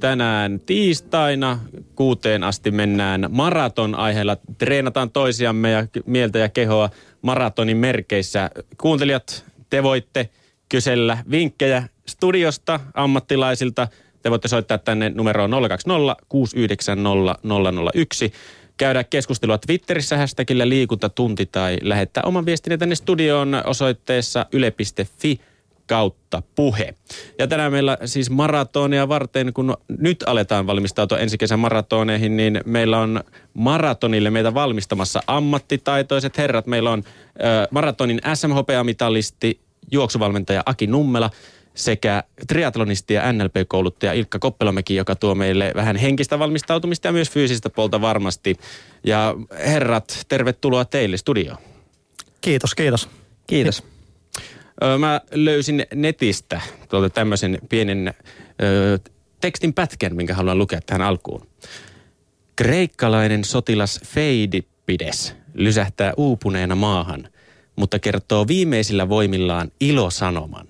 Tänään tiistaina kuuteen asti mennään maraton aiheella. Treenataan toisiamme ja mieltä ja kehoa maratonin merkeissä. Kuuntelijat, te voitte kysellä vinkkejä studiosta ammattilaisilta. Te voitte soittaa tänne numeroon 020 690 001 käydä keskustelua Twitterissä hashtagillä liikuntatunti tai lähettää oman viestinne tänne studioon osoitteessa yle.fi kautta puhe. Ja tänään meillä siis maratonia varten, kun nyt aletaan valmistautua ensi kesän maratoneihin, niin meillä on maratonille meitä valmistamassa ammattitaitoiset herrat. Meillä on äh, maratonin SMHP-mitalisti, juoksuvalmentaja Aki Nummela sekä triatlonisti ja NLP-kouluttaja Ilkka Koppelomäki, joka tuo meille vähän henkistä valmistautumista ja myös fyysistä puolta varmasti. Ja herrat, tervetuloa teille studioon. Kiitos, kiitos. Kiitos. Mä löysin netistä tuolta tämmöisen pienen ö, tekstin pätkän, minkä haluan lukea tähän alkuun. Kreikkalainen sotilas Feidipides lysähtää uupuneena maahan, mutta kertoo viimeisillä voimillaan ilosanoman.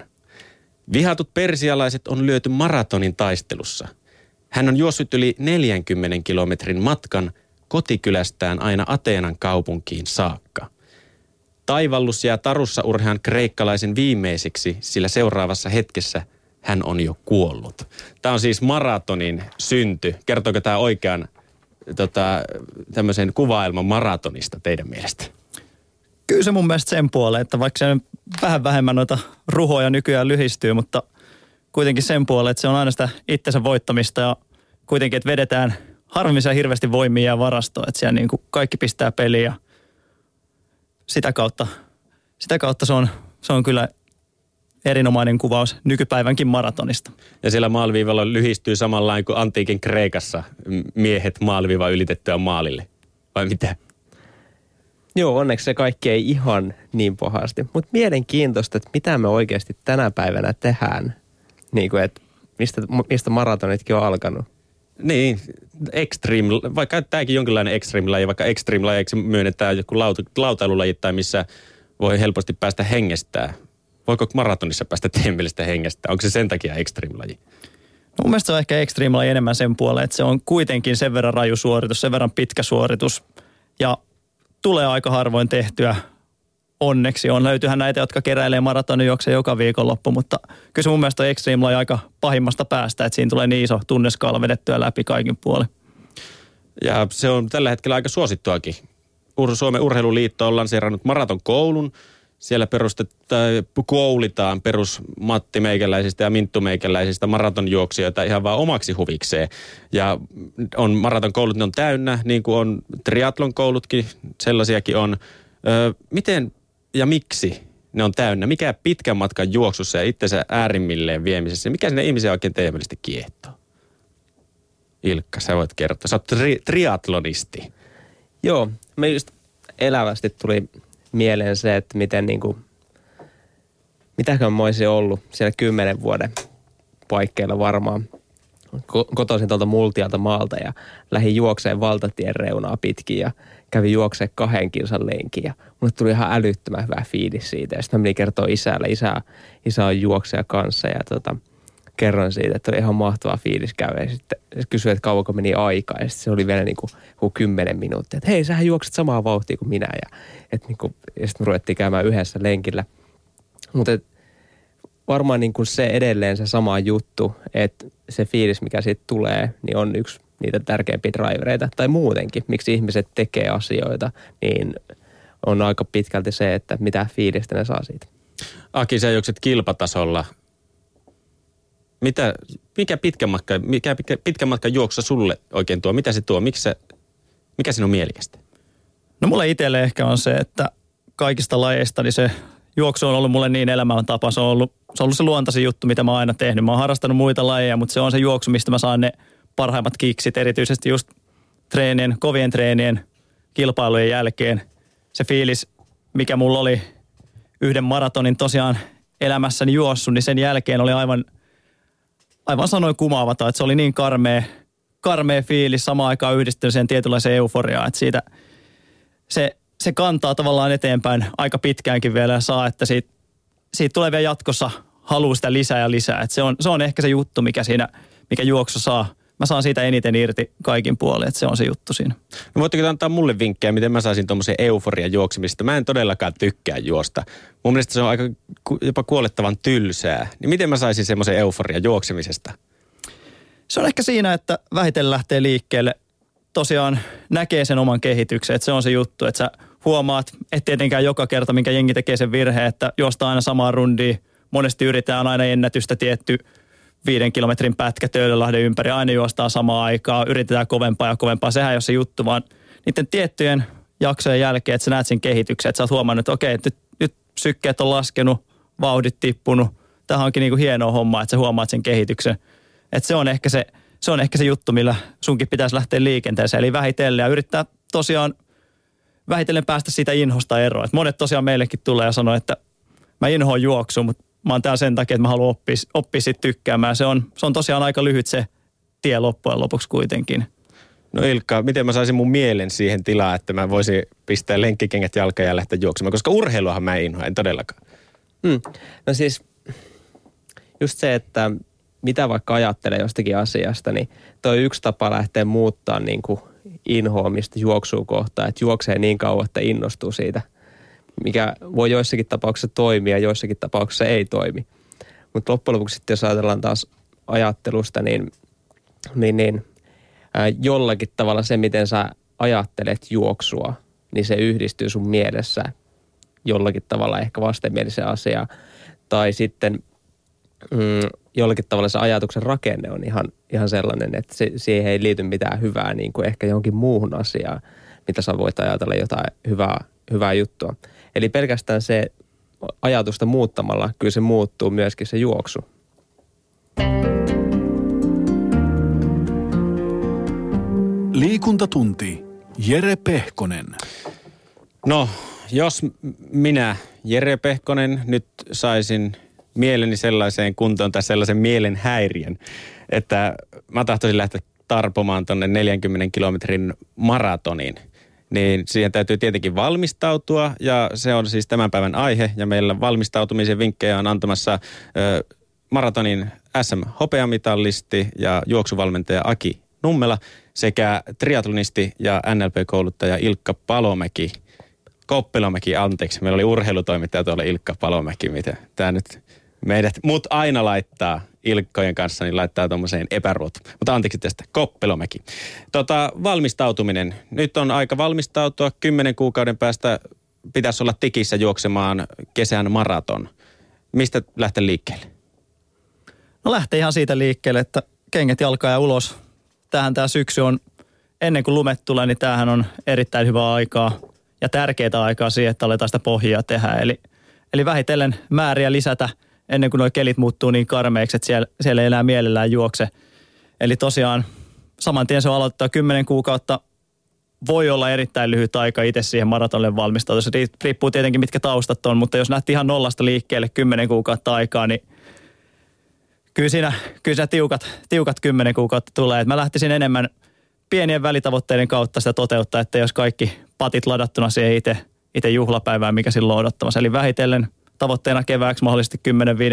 Vihatut persialaiset on lyöty maratonin taistelussa. Hän on juossut yli 40 kilometrin matkan kotikylästään aina Ateenan kaupunkiin saakka – Taivallus jää tarussa urhean kreikkalaisen viimeiseksi, sillä seuraavassa hetkessä hän on jo kuollut. Tämä on siis maratonin synty. Kertooko tämä oikean tota, tämmöisen kuvailman maratonista teidän mielestä? Kyllä se mun mielestä sen puoleen, että vaikka se vähän vähemmän noita ruhoja nykyään lyhistyy, mutta kuitenkin sen puoleen, että se on aina sitä itsensä voittamista ja kuitenkin, että vedetään harvemmin hirveästi voimia ja varastoa, että siellä niin kuin kaikki pistää peliä sitä kautta, sitä kautta se, on, se on kyllä erinomainen kuvaus nykypäivänkin maratonista. Ja siellä maaliviivalla lyhistyy samanlain kuin antiikin Kreikassa miehet maaliviiva ylitettyä maalille. Vai mitä? Joo, onneksi se kaikki ei ihan niin pahasti. Mutta mielenkiintoista, että mitä me oikeasti tänä päivänä tehdään. Niin kuin, että mistä, mistä maratonitkin on alkanut. Niin, extreme, vaikka tämäkin jonkinlainen extreme laji, vaikka extreme lajiksi myönnetään joku laut, lautailulajit tai missä voi helposti päästä hengestään. Voiko maratonissa päästä teidän mielestä hengestään? Onko se sen takia extreme laji? No mun mielestä se on ehkä extreme laji enemmän sen puoleen, että se on kuitenkin sen verran raju suoritus, sen verran pitkä suoritus ja tulee aika harvoin tehtyä onneksi on. Löytyyhän näitä, jotka keräilee maratonin juokse joka viikonloppu, mutta kyllä se mun mielestä Extreme Laji aika pahimmasta päästä, että siinä tulee niin iso tunneskaala vedettyä läpi kaikin puolin. Ja se on tällä hetkellä aika suosittuakin. Suomen urheiluliitto on lanseerannut maraton koulun. Siellä koulitaan perus Matti Meikäläisistä ja Minttu Meikäläisistä maratonjuoksijoita ihan vaan omaksi huvikseen. Ja on maraton koulut, ne on täynnä, niin kuin on triatlon koulutkin, sellaisiakin on. Ö, miten ja miksi ne on täynnä? Mikä pitkän matkan juoksussa ja itsensä äärimmilleen viemisessä, mikä sinne ihmisiä oikein mielestä kiehtoo? Ilkka, sä voit kertoa. Sä oot tri- triatlonisti. Joo, me just elävästi tuli mieleen se, että miten niin kuin, mitäkään mä olisin ollut siellä kymmenen vuoden paikkeilla varmaan. Kotoisin tuolta multialta maalta ja lähdin juokseen valtatien reunaa pitkin ja kävin juokseen kahden kilsan lenkin ja mulle tuli ihan älyttömän hyvä fiilis siitä. Ja sitten mä menin kertoa isälle, isä, isä on juokseja kanssa ja tota, kerron siitä, että oli ihan mahtava fiilis käydä. Ja sitten kysyi, että kauanko meni aikaa. Ja sitten se oli vielä niin kuin, kuin kymmenen minuuttia. Että hei, sähän juokset samaa vauhtia kuin minä. Ja, niin kuin, ja sitten me ruvettiin käymään yhdessä lenkillä. Mutta varmaan niin kuin se edelleen se sama juttu, että se fiilis, mikä siitä tulee, niin on yksi niitä tärkeimpiä drivereita tai muutenkin, miksi ihmiset tekee asioita, niin on aika pitkälti se, että mitä fiilistä ne saa siitä. Aki, sä juokset kilpatasolla. Mitä, mikä pitkä matka, mikä pitkä, pitkä matka juoksa sulle oikein tuo? Mitä se tuo? Miksi se, mikä sinun mielikästä? No mulle itselle ehkä on se, että kaikista lajeista niin se juoksu on ollut mulle niin elämäntapa. Se on ollut se, on ollut se luontaisin juttu, mitä mä oon aina tehnyt. Mä oon harrastanut muita lajeja, mutta se on se juoksu, mistä mä saan ne – parhaimmat kiksit, erityisesti just treenien, kovien treenien, kilpailujen jälkeen. Se fiilis, mikä mulla oli yhden maratonin tosiaan elämässäni juossut, niin sen jälkeen oli aivan, aivan sanoin kumaavata, että se oli niin karmea, karmea fiilis samaan aikaan yhdistynyt sen tietynlaiseen euforiaan, että siitä se, se kantaa tavallaan eteenpäin aika pitkäänkin vielä ja saa, että siitä, siitä tulee vielä jatkossa haluaa sitä lisää ja lisää. Että se, on, se on ehkä se juttu, mikä siinä – mikä juoksu saa. Mä saan siitä eniten irti kaikin puolin, että se on se juttu siinä. No voitteko antaa mulle vinkkejä, miten mä saisin tuommoisen euforian juoksemista? Mä en todellakaan tykkää juosta. Mun mielestä se on aika jopa kuolettavan tylsää. Niin miten mä saisin semmoisen euforian juoksemisesta? Se on ehkä siinä, että vähitellen lähtee liikkeelle. Tosiaan näkee sen oman kehityksen, että se on se juttu, että sä huomaat, että tietenkään joka kerta, minkä jengi tekee sen virheen, että juostaa aina samaa rundia. Monesti yritetään aina ennätystä tietty viiden kilometrin pätkä Töölölahden ympäri, aina juostaa samaa aikaa, yritetään kovempaa ja kovempaa. Sehän ei ole se juttu, vaan niiden tiettyjen jaksojen jälkeen, että sä näet sen kehityksen, että sä oot huomannut, että okei, nyt, nyt sykkeet on laskenut, vauhdit tippunut. Tämä onkin niin kuin hienoa hommaa, että sä huomaat sen kehityksen. Että se on ehkä se, se on ehkä se juttu, millä sunkin pitäisi lähteä liikenteeseen. Eli vähitellen ja yrittää tosiaan vähitellen päästä siitä inhosta eroon. Et monet tosiaan meillekin tulee ja sanoo, että mä inhoan juoksua, mutta mä oon täällä sen takia, että mä haluan oppia, oppia siitä tykkäämään. Se on, se on tosiaan aika lyhyt se tie loppujen lopuksi kuitenkin. No Ilkka, miten mä saisin mun mielen siihen tilaan, että mä voisin pistää lenkkikengät jalkaan ja lähteä juoksemaan, koska urheiluahan mä inhoa, en todellakaan. Hmm. No siis just se, että mitä vaikka ajattelee jostakin asiasta, niin toi yksi tapa lähteä muuttaa niin kuin inhoamista juoksua kohtaan, että juoksee niin kauan, että innostuu siitä, mikä voi joissakin tapauksissa toimia, joissakin tapauksissa ei toimi. Mutta loppujen lopuksi sitten, jos ajatellaan taas ajattelusta, niin, niin, niin ää, jollakin tavalla se, miten sä ajattelet juoksua, niin se yhdistyy sun mielessä jollakin tavalla ehkä vastenmieliseen asiaan. Tai sitten mm, jollakin tavalla se ajatuksen rakenne on ihan, ihan sellainen, että se, siihen ei liity mitään hyvää niin kuin ehkä johonkin muuhun asiaan, mitä sä voit ajatella jotain hyvää, hyvää juttua. Eli pelkästään se ajatusta muuttamalla, kyllä se muuttuu myöskin se juoksu. Liikuntatunti. Jere Pehkonen. No, jos minä, Jere Pehkonen, nyt saisin mieleni sellaiseen kuntoon tai sellaisen mielen häiriön, että mä tahtoisin lähteä tarpomaan tonne 40 kilometrin maratoniin. Niin siihen täytyy tietenkin valmistautua ja se on siis tämän päivän aihe ja meillä valmistautumisen vinkkejä on antamassa ö, maratonin SM-hopeamitallisti ja juoksuvalmentaja Aki Nummela sekä triatlonisti ja NLP-kouluttaja Ilkka Palomäki. Koppelomäki, anteeksi. Meillä oli urheilutoimittaja tuolla Ilkka Palomäki, mitä tämä nyt meidät, mut aina laittaa Ilkkojen kanssa, niin laittaa tuommoiseen epäruotu. Mutta anteeksi tästä, Koppelomäki. Tota, valmistautuminen. Nyt on aika valmistautua. Kymmenen kuukauden päästä pitäisi olla tikissä juoksemaan kesän maraton. Mistä lähtee liikkeelle? No lähtee ihan siitä liikkeelle, että kengät jalkaa ja ulos. Tähän tämä syksy on, ennen kuin lumet tulee, niin tämähän on erittäin hyvää aikaa ja tärkeää aikaa siihen, että aletaan sitä pohjaa tehdä. Eli, eli vähitellen määriä lisätä – ennen kuin nuo kelit muuttuu niin karmeiksi, että siellä, siellä ei enää mielellään juokse. Eli tosiaan saman tien se aloittaa 10 kuukautta. Voi olla erittäin lyhyt aika itse siihen maratonille valmistautua. Se riippuu tietenkin mitkä taustat on, mutta jos nähtiin ihan nollasta liikkeelle 10 kuukautta aikaa, niin kyllä siinä, kyllä siinä tiukat, tiukat 10 kuukautta tulee. Et mä lähtisin enemmän pienien välitavoitteiden kautta sitä toteuttaa, että jos kaikki patit ladattuna siihen itse, itse juhlapäivään, mikä silloin on odottamassa. Eli vähitellen tavoitteena kevääksi mahdollisesti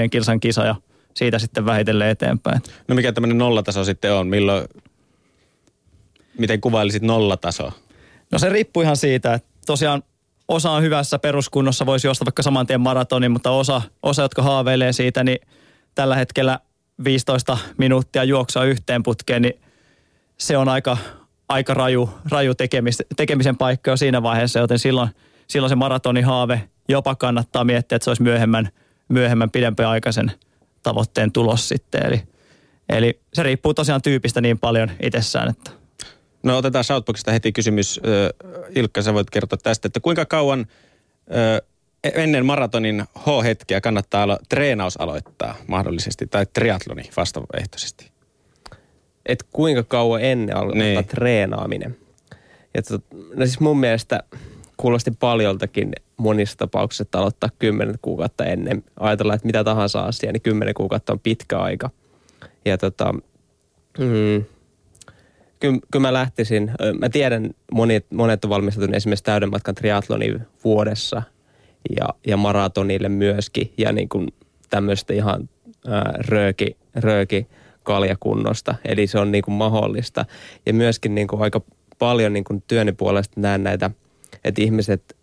10-5 kilsan kisa ja siitä sitten vähitellen eteenpäin. No mikä tämmöinen nollataso sitten on? Milloin, miten kuvailisit nollatasoa? No se riippuu ihan siitä, että tosiaan osa on hyvässä peruskunnossa, voisi juosta vaikka saman tien maratonin, mutta osa, osa, jotka haaveilee siitä, niin tällä hetkellä 15 minuuttia juoksua yhteen putkeen, niin se on aika, aika raju, raju tekemis, tekemisen paikka jo siinä vaiheessa, joten silloin, silloin se maratonin haave jopa kannattaa miettiä, että se olisi myöhemmän, myöhemmän pidempiaikaisen tavoitteen tulos sitten. Eli, eli se riippuu tosiaan tyypistä niin paljon itsessään, että No otetaan Shoutboxista heti kysymys. Ilkka, sä voit kertoa tästä, että kuinka kauan ennen maratonin H-hetkeä kannattaa alo- treenaus aloittaa mahdollisesti, tai triatloni vastaehtoisesti? Et kuinka kauan ennen aloittaa niin. treenaaminen? Et, no siis mun mielestä kuulosti paljoltakin monissa tapauksissa, että aloittaa kymmenen kuukautta ennen. Ajatellaan, että mitä tahansa asia, niin kymmenen kuukautta on pitkä aika. Ja tota, mm, kyllä, kyllä mä lähtisin, mä tiedän, monet, monet on valmistautunut esimerkiksi täyden matkan triatloni vuodessa ja, ja maratonille myöskin ja niin kuin tämmöistä ihan ää, rööki, rööki kaljakunnosta. Eli se on niin kuin mahdollista. Ja myöskin niin kuin aika paljon niin kuin työni puolesta näen näitä, että ihmiset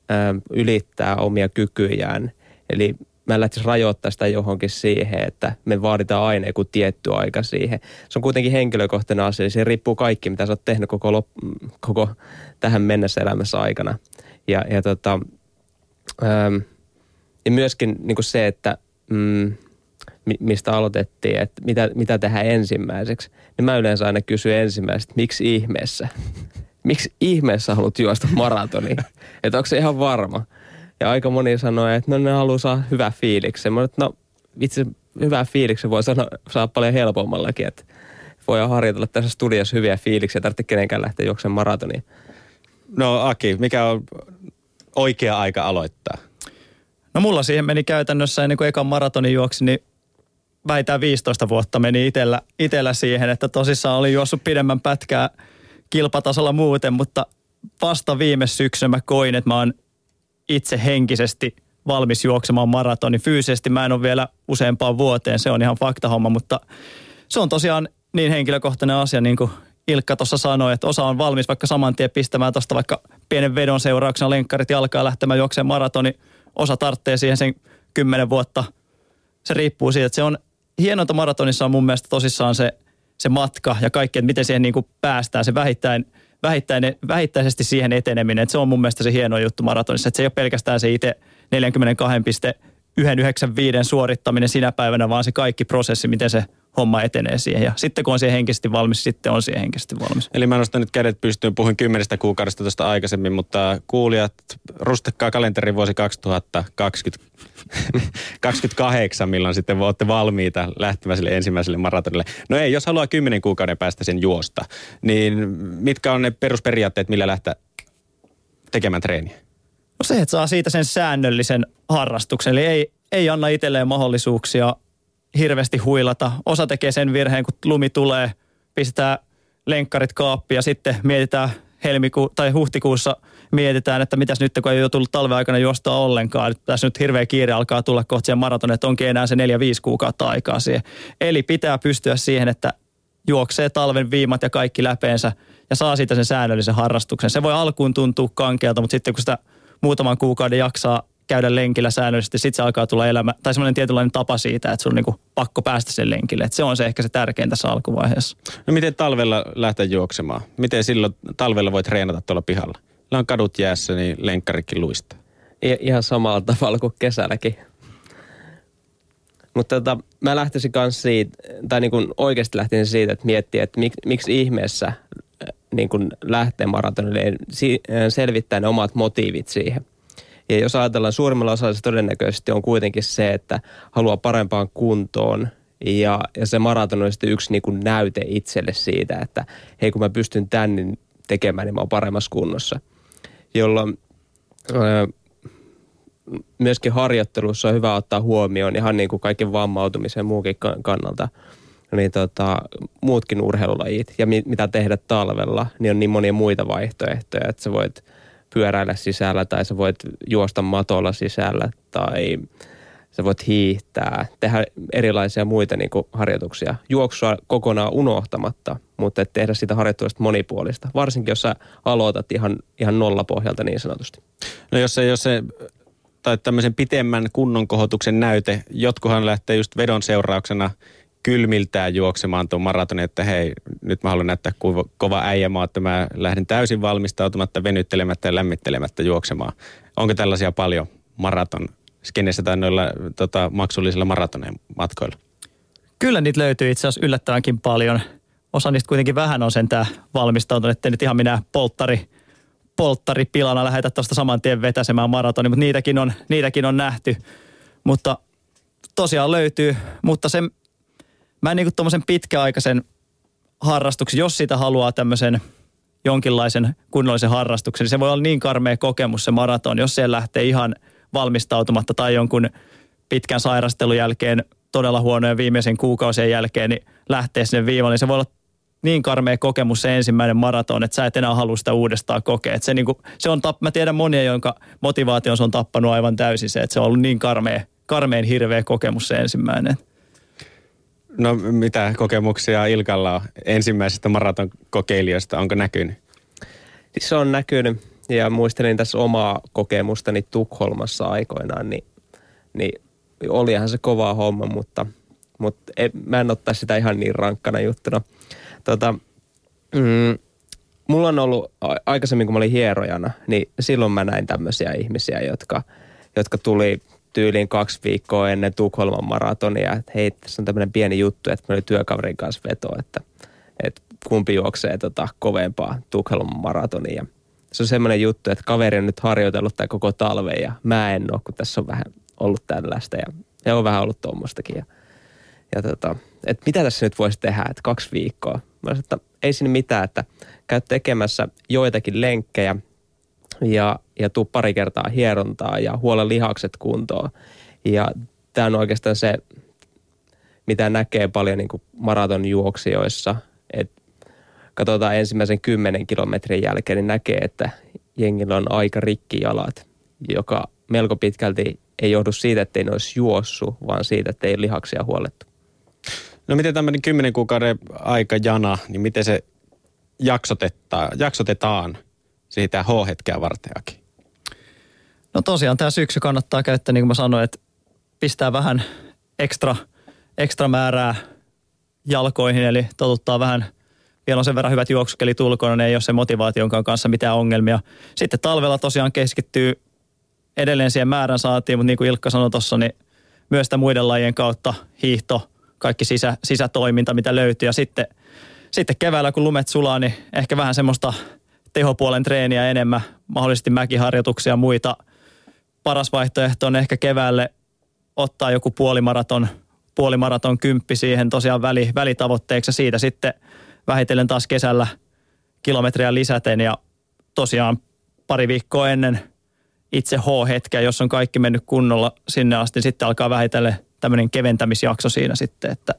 ylittää omia kykyjään. Eli mä en lähtisi rajoittaa sitä johonkin siihen, että me vaaditaan aina joku tietty aika siihen. Se on kuitenkin henkilökohtainen asia, niin se riippuu kaikki, mitä sä oot tehnyt koko, lop- koko tähän mennessä elämässä aikana. Ja, ja, tota, ähm, ja myöskin niin kuin se, että mm, mistä aloitettiin, että mitä, mitä tehdään ensimmäiseksi, niin mä yleensä aina kysyn ensimmäisestä, miksi ihmeessä? Miksi ihmeessä haluat juosta maratoni? että onko se ihan varma? Ja aika moni sanoi, että no ne haluaa saa hyvää fiiliksen. Mä että no itse hyvää fiiliksen voi sanoa, saa paljon helpommallakin, että voi harjoitella tässä studiossa hyviä fiiliksiä, tarvitse kenenkään lähteä juoksemaan maratonia. No Aki, mikä on oikea aika aloittaa? No mulla siihen meni käytännössä ennen kuin ekan maratonin juoksi, niin vähintään 15 vuotta meni itellä, itellä siihen, että tosissaan oli juossut pidemmän pätkää kilpatasolla muuten, mutta vasta viime syksynä mä koin, että mä oon itse henkisesti valmis juoksemaan maratoni. Fyysisesti mä en ole vielä useampaan vuoteen, se on ihan faktahomma, mutta se on tosiaan niin henkilökohtainen asia, niin kuin Ilkka tuossa sanoi, että osa on valmis vaikka saman tien pistämään tuosta vaikka pienen vedon seurauksena lenkkarit jalkaa lähtemään juokseen maratoni. Osa tarvitsee siihen sen kymmenen vuotta. Se riippuu siitä, että se on hienointa maratonissa on mun mielestä tosissaan se, se matka ja kaikki, että miten siihen niin kuin päästään. Se vähittäin, vähittäin, vähittäisesti siihen eteneminen. Että se on mun mielestä se hieno juttu maratonissa. Että se ei ole pelkästään se itse 42,195 suorittaminen sinä päivänä, vaan se kaikki prosessi, miten se homma etenee siihen. Ja sitten kun on siihen henkisesti valmis, sitten on siihen henkisesti valmis. Eli mä nostan nyt kädet pystyyn, puhun kymmenestä kuukaudesta tuosta aikaisemmin, mutta kuulijat, rustekkaa kalenteri vuosi 2028, milloin sitten voitte valmiita lähtemään sille ensimmäiselle maratonille. No ei, jos haluaa kymmenen kuukauden päästä sen juosta, niin mitkä on ne perusperiaatteet, millä lähteä tekemään treeniä? No se, että saa siitä sen säännöllisen harrastuksen. Eli ei, ei anna itselleen mahdollisuuksia hirveästi huilata. Osa tekee sen virheen, kun lumi tulee, pistetään lenkkarit kaappi ja sitten mietitään helmiku- tai huhtikuussa mietitään, että mitäs nyt, kun ei ole tullut talven aikana juosta ollenkaan. Että tässä nyt hirveä kiire alkaa tulla kohti siihen maraton, että onkin enää se neljä, viisi kuukautta aikaa siihen. Eli pitää pystyä siihen, että juoksee talven viimat ja kaikki läpeensä ja saa siitä sen säännöllisen harrastuksen. Se voi alkuun tuntua kankealta, mutta sitten kun sitä muutaman kuukauden jaksaa käydä lenkillä säännöllisesti, sitten se alkaa tulla elämä, tai semmoinen tietynlainen tapa siitä, että sun on niinku pakko päästä sen lenkille. Et se on se ehkä se tärkein tässä alkuvaiheessa. No miten talvella lähteä juoksemaan? Miten silloin talvella voi treenata tuolla pihalla? Meillä on kadut jäässä, niin lenkkarikin luistaa. I- ihan samalla tavalla kuin kesälläkin. Mutta tota, mä lähtisin kanssa siitä, tai niin kuin oikeasti lähtisin siitä, että miettiä, että mik, miksi ihmeessä niin kuin lähtee maratonille, selvittää ne omat motiivit siihen. Ja jos ajatellaan suurimmalla osalla se todennäköisesti on kuitenkin se, että haluaa parempaan kuntoon ja, ja se maraton on sitten yksi niin kuin näyte itselle siitä, että hei kun mä pystyn tän niin tekemään, niin mä oon paremmassa kunnossa. Jolloin öö, myöskin harjoittelussa on hyvä ottaa huomioon ihan niin kuin kaiken vammautumisen muukin kannalta niin tota, muutkin urheilulajit ja mi- mitä tehdä talvella, niin on niin monia muita vaihtoehtoja, että sä voit – pyöräillä sisällä tai sä voit juosta matolla sisällä tai sä voit hiihtää, tehdä erilaisia muita niin kuin harjoituksia. Juoksua kokonaan unohtamatta, mutta et tehdä sitä harjoittelusta monipuolista. Varsinkin jos sä aloitat ihan, ihan nollapohjalta niin sanotusti. No jos se, jos se tai tämmöisen pitemmän kunnon kohotuksen näyte, jotkuhan lähtee just vedon seurauksena – kylmiltään juoksemaan tuon maratonin, että hei, nyt mä haluan näyttää kuva, kova äijämaa, että mä lähden täysin valmistautumatta, venyttelemättä ja lämmittelemättä juoksemaan. Onko tällaisia paljon maraton skenessä tai noilla tota, maksullisilla maratoneen matkoilla? Kyllä niitä löytyy itse asiassa yllättävänkin paljon. Osa niistä kuitenkin vähän on sentään valmistautunut, ettei nyt ihan minä polttari, polttaripilana lähetä tuosta saman tien vetäsemään maratoni, mutta niitäkin on, niitäkin on nähty. Mutta tosiaan löytyy, mutta se mä niin tuommoisen pitkäaikaisen harrastuksen, jos sitä haluaa tämmöisen jonkinlaisen kunnollisen harrastuksen, niin se voi olla niin karmea kokemus se maraton, jos se lähtee ihan valmistautumatta tai jonkun pitkän sairastelun jälkeen, todella huonojen viimeisen kuukausien jälkeen, niin lähtee sinne viivalle, niin se voi olla niin karmea kokemus se ensimmäinen maraton, että sä et enää halua sitä uudestaan kokea. Se, niin kuin, se on, mä tiedän monia, jonka motivaatio on tappanut aivan täysin se, että se on ollut niin karmea, karmeen hirveä kokemus se ensimmäinen. No mitä kokemuksia Ilkalla on ensimmäisestä maraton kokeilijoista? Onko näkynyt? Se on näkynyt ja muistelin tässä omaa kokemustani Tukholmassa aikoinaan, niin, niin olihan se kova homma, mutta, mutta en, mä en ottaa sitä ihan niin rankkana juttuna. Tota, mm, mulla on ollut aikaisemmin, kun mä olin hierojana, niin silloin mä näin tämmöisiä ihmisiä, jotka, jotka tuli tyyliin kaksi viikkoa ennen Tukholman maratonia, että hei, tässä on tämmöinen pieni juttu, että mä olin työkaverin kanssa veto, että, että kumpi juoksee tota kovempaa Tukholman maratonia. Se on semmoinen juttu, että kaveri on nyt harjoitellut tämä koko talven ja mä en ole, kun tässä on vähän ollut tällaista ja, ja on vähän ollut tuommoistakin. Ja, ja tota, että mitä tässä nyt voisi tehdä, että kaksi viikkoa. Mä sanoin, että ei siinä mitään, että käy tekemässä joitakin lenkkejä ja, ja tuu pari kertaa hierontaa ja huolen lihakset kuntoon. Ja tämä on oikeastaan se, mitä näkee paljon niin kuin maratonjuoksijoissa, että katsotaan ensimmäisen kymmenen kilometrin jälkeen, niin näkee, että jengillä on aika rikki jalat, joka melko pitkälti ei johdu siitä, että ei ne olisi juossut, vaan siitä, että ei lihaksia huolettu. No miten tämmöinen kymmenen kuukauden aikajana, niin miten se jaksotetaan siitä H-hetkeä varteakin? No tosiaan tämä syksy kannattaa käyttää, niin kuin mä sanoin, että pistää vähän ekstra, ekstra määrää jalkoihin, eli totuttaa vähän, vielä on sen verran hyvät juoksukelit ulkona, niin ei ole se motivaationkaan kanssa mitään ongelmia. Sitten talvella tosiaan keskittyy edelleen siihen määrän saatiin, mutta niin kuin Ilkka sanoi tuossa, niin myös sitä muiden lajien kautta hiihto, kaikki sisä, sisätoiminta, mitä löytyy. Ja sitten, sitten keväällä, kun lumet sulaa, niin ehkä vähän semmoista tehopuolen treeniä enemmän, mahdollisesti mäkiharjoituksia ja muita. Paras vaihtoehto on ehkä keväälle ottaa joku puolimaraton, puolimaraton kymppi siihen tosiaan väli, välitavoitteeksi siitä sitten vähitellen taas kesällä kilometriä lisäten. Ja tosiaan pari viikkoa ennen itse H-hetkeä, jos on kaikki mennyt kunnolla sinne asti, niin sitten alkaa vähitellen tämmöinen keventämisjakso siinä sitten, että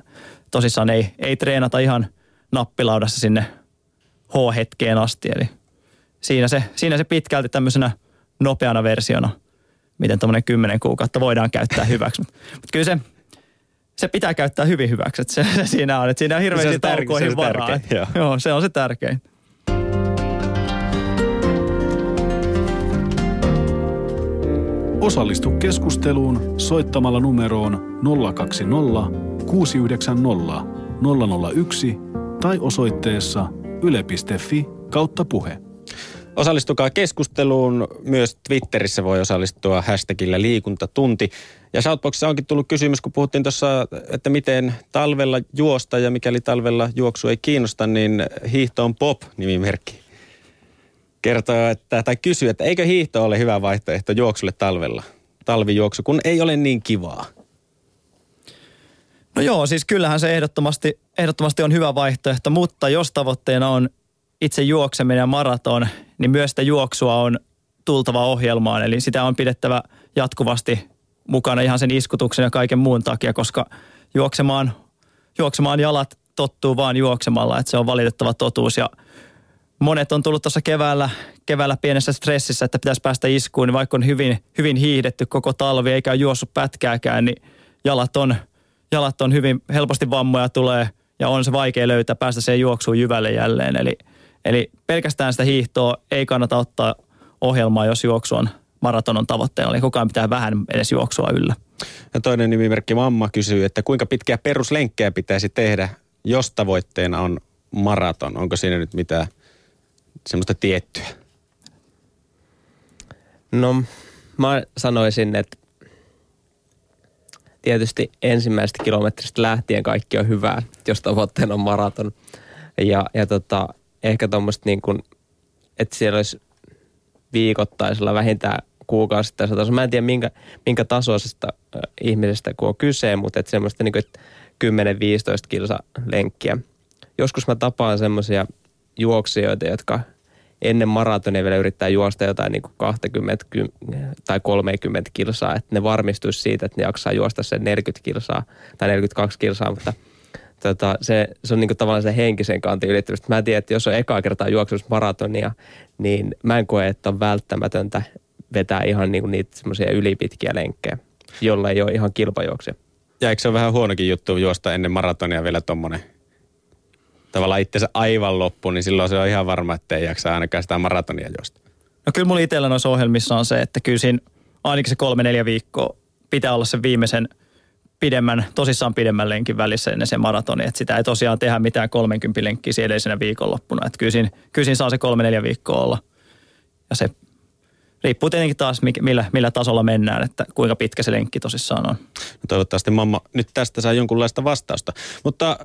tosissaan ei, ei treenata ihan nappilaudassa sinne H-hetkeen asti, eli siinä se, siinä se pitkälti tämmöisenä nopeana versiona, miten tämmöinen kymmenen kuukautta voidaan käyttää hyväksi. Mutta mut kyllä se, se pitää käyttää hyvin hyväksi, että se, se siinä on, että siinä on hirveästi taukoihin varaa. Tärkein, joo. joo, se on se tärkein. Osallistu keskusteluun soittamalla numeroon 020 690 001 tai osoitteessa yle.fi kautta puhe. Osallistukaa keskusteluun. Myös Twitterissä voi osallistua hashtagillä liikuntatunti. Ja Shoutboxissa onkin tullut kysymys, kun puhuttiin tuossa, että miten talvella juosta ja mikäli talvella juoksu ei kiinnosta, niin hiihto on pop-nimimerkki kertoo, että, tai kysyy, että eikö hiihto ole hyvä vaihtoehto juoksulle talvella? Talvijuoksu, kun ei ole niin kivaa. No joo, siis kyllähän se ehdottomasti, ehdottomasti on hyvä vaihtoehto, mutta jos tavoitteena on itse juokseminen ja maraton, niin myös sitä juoksua on tultava ohjelmaan. Eli sitä on pidettävä jatkuvasti mukana ihan sen iskutuksen ja kaiken muun takia, koska juoksemaan, juoksemaan jalat tottuu vaan juoksemalla, että se on valitettava totuus. Ja monet on tullut tuossa keväällä, keväällä pienessä stressissä, että pitäisi päästä iskuun, niin vaikka on hyvin, hyvin hiihdetty koko talvi eikä ole juossut pätkääkään, niin jalat on, jalat on hyvin helposti vammoja tulee ja on se vaikea löytää päästä siihen juoksuun jyvälle jälleen. Eli, eli pelkästään sitä hiihtoa ei kannata ottaa ohjelmaa, jos juoksu on maratonon tavoitteena, eli koko ajan pitää vähän edes juoksua yllä. Ja toinen nimimerkki Mamma kysyy, että kuinka pitkiä peruslenkkejä pitäisi tehdä, jos tavoitteena on maraton? Onko siinä nyt mitään – semmoista tiettyä? No, mä sanoisin, että tietysti ensimmäisestä kilometristä lähtien kaikki on hyvää, jos tavoitteena on maraton. Ja, ja tota, ehkä tuommoista niin kuin, että siellä olisi viikoittaisella vähintään kuukausittaisella tasolla. Mä en tiedä minkä, minkä tasoisesta ihmisestä kun on kyse, mutta että semmoista niin kuin, 10-15 kilsa lenkkiä. Joskus mä tapaan semmoisia juoksijoita, jotka ennen maratonia vielä yrittää juosta jotain niin kuin 20 tai 30 kilsaa, että ne varmistuisi siitä, että ne jaksaa juosta sen 40 kilsaa tai 42 kilsaa, mutta tota, se, se on niin kuin tavallaan se henkisen kantin ylittämistä. Mä tiedän, että jos on ekaa kertaa juoksussa maratonia, niin mä en koe, että on välttämätöntä vetää ihan niin kuin niitä semmoisia ylipitkiä lenkkejä, jolla ei ole ihan kilpajuoksia. Ja eikö se ole vähän huonokin juttu juosta ennen maratonia vielä tommonen tavallaan itsensä aivan loppu, niin silloin se on ihan varma, että ei jaksa ainakaan sitä maratonia juosta. No kyllä mulla itsellä noissa ohjelmissa on se, että kyllä siinä ainakin se kolme neljä viikkoa pitää olla sen viimeisen pidemmän, tosissaan pidemmän lenkin välissä ennen se maratoni. Että sitä ei tosiaan tehdä mitään 30 lenkkiä edellisenä viikonloppuna. Että kyllä siinä, kyllä siinä saa se kolme neljä viikkoa olla. Ja se riippuu tietenkin taas millä, millä tasolla mennään, että kuinka pitkä se lenkki tosissaan on. No toivottavasti mamma nyt tästä saa jonkunlaista vastausta. Mutta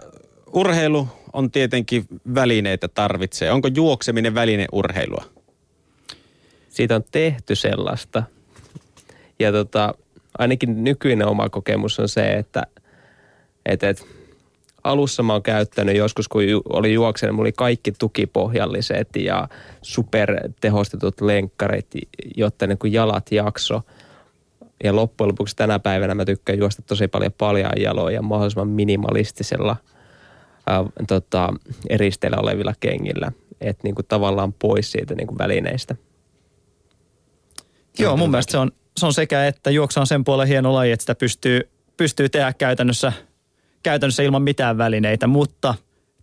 urheilu on tietenkin välineitä tarvitsee. Onko juokseminen välineurheilua? Siitä on tehty sellaista. Ja tota, ainakin nykyinen oma kokemus on se, että, että, että alussa mä oon käyttänyt joskus, kun ju, oli juoksen, mulla oli kaikki tukipohjalliset ja supertehostetut lenkkarit, jotta niin kuin jalat jakso. Ja loppujen lopuksi tänä päivänä mä tykkään juosta tosi paljon paljaa jaloja mahdollisimman minimalistisella ää, tota, eristeillä olevilla kengillä. Että niin kuin tavallaan pois siitä niin kuin välineistä. Joo, mun mielestä se on, se on sekä että juoksu on sen puolen hieno laji, että sitä pystyy, pystyy tehdä käytännössä, käytännössä ilman mitään välineitä, mutta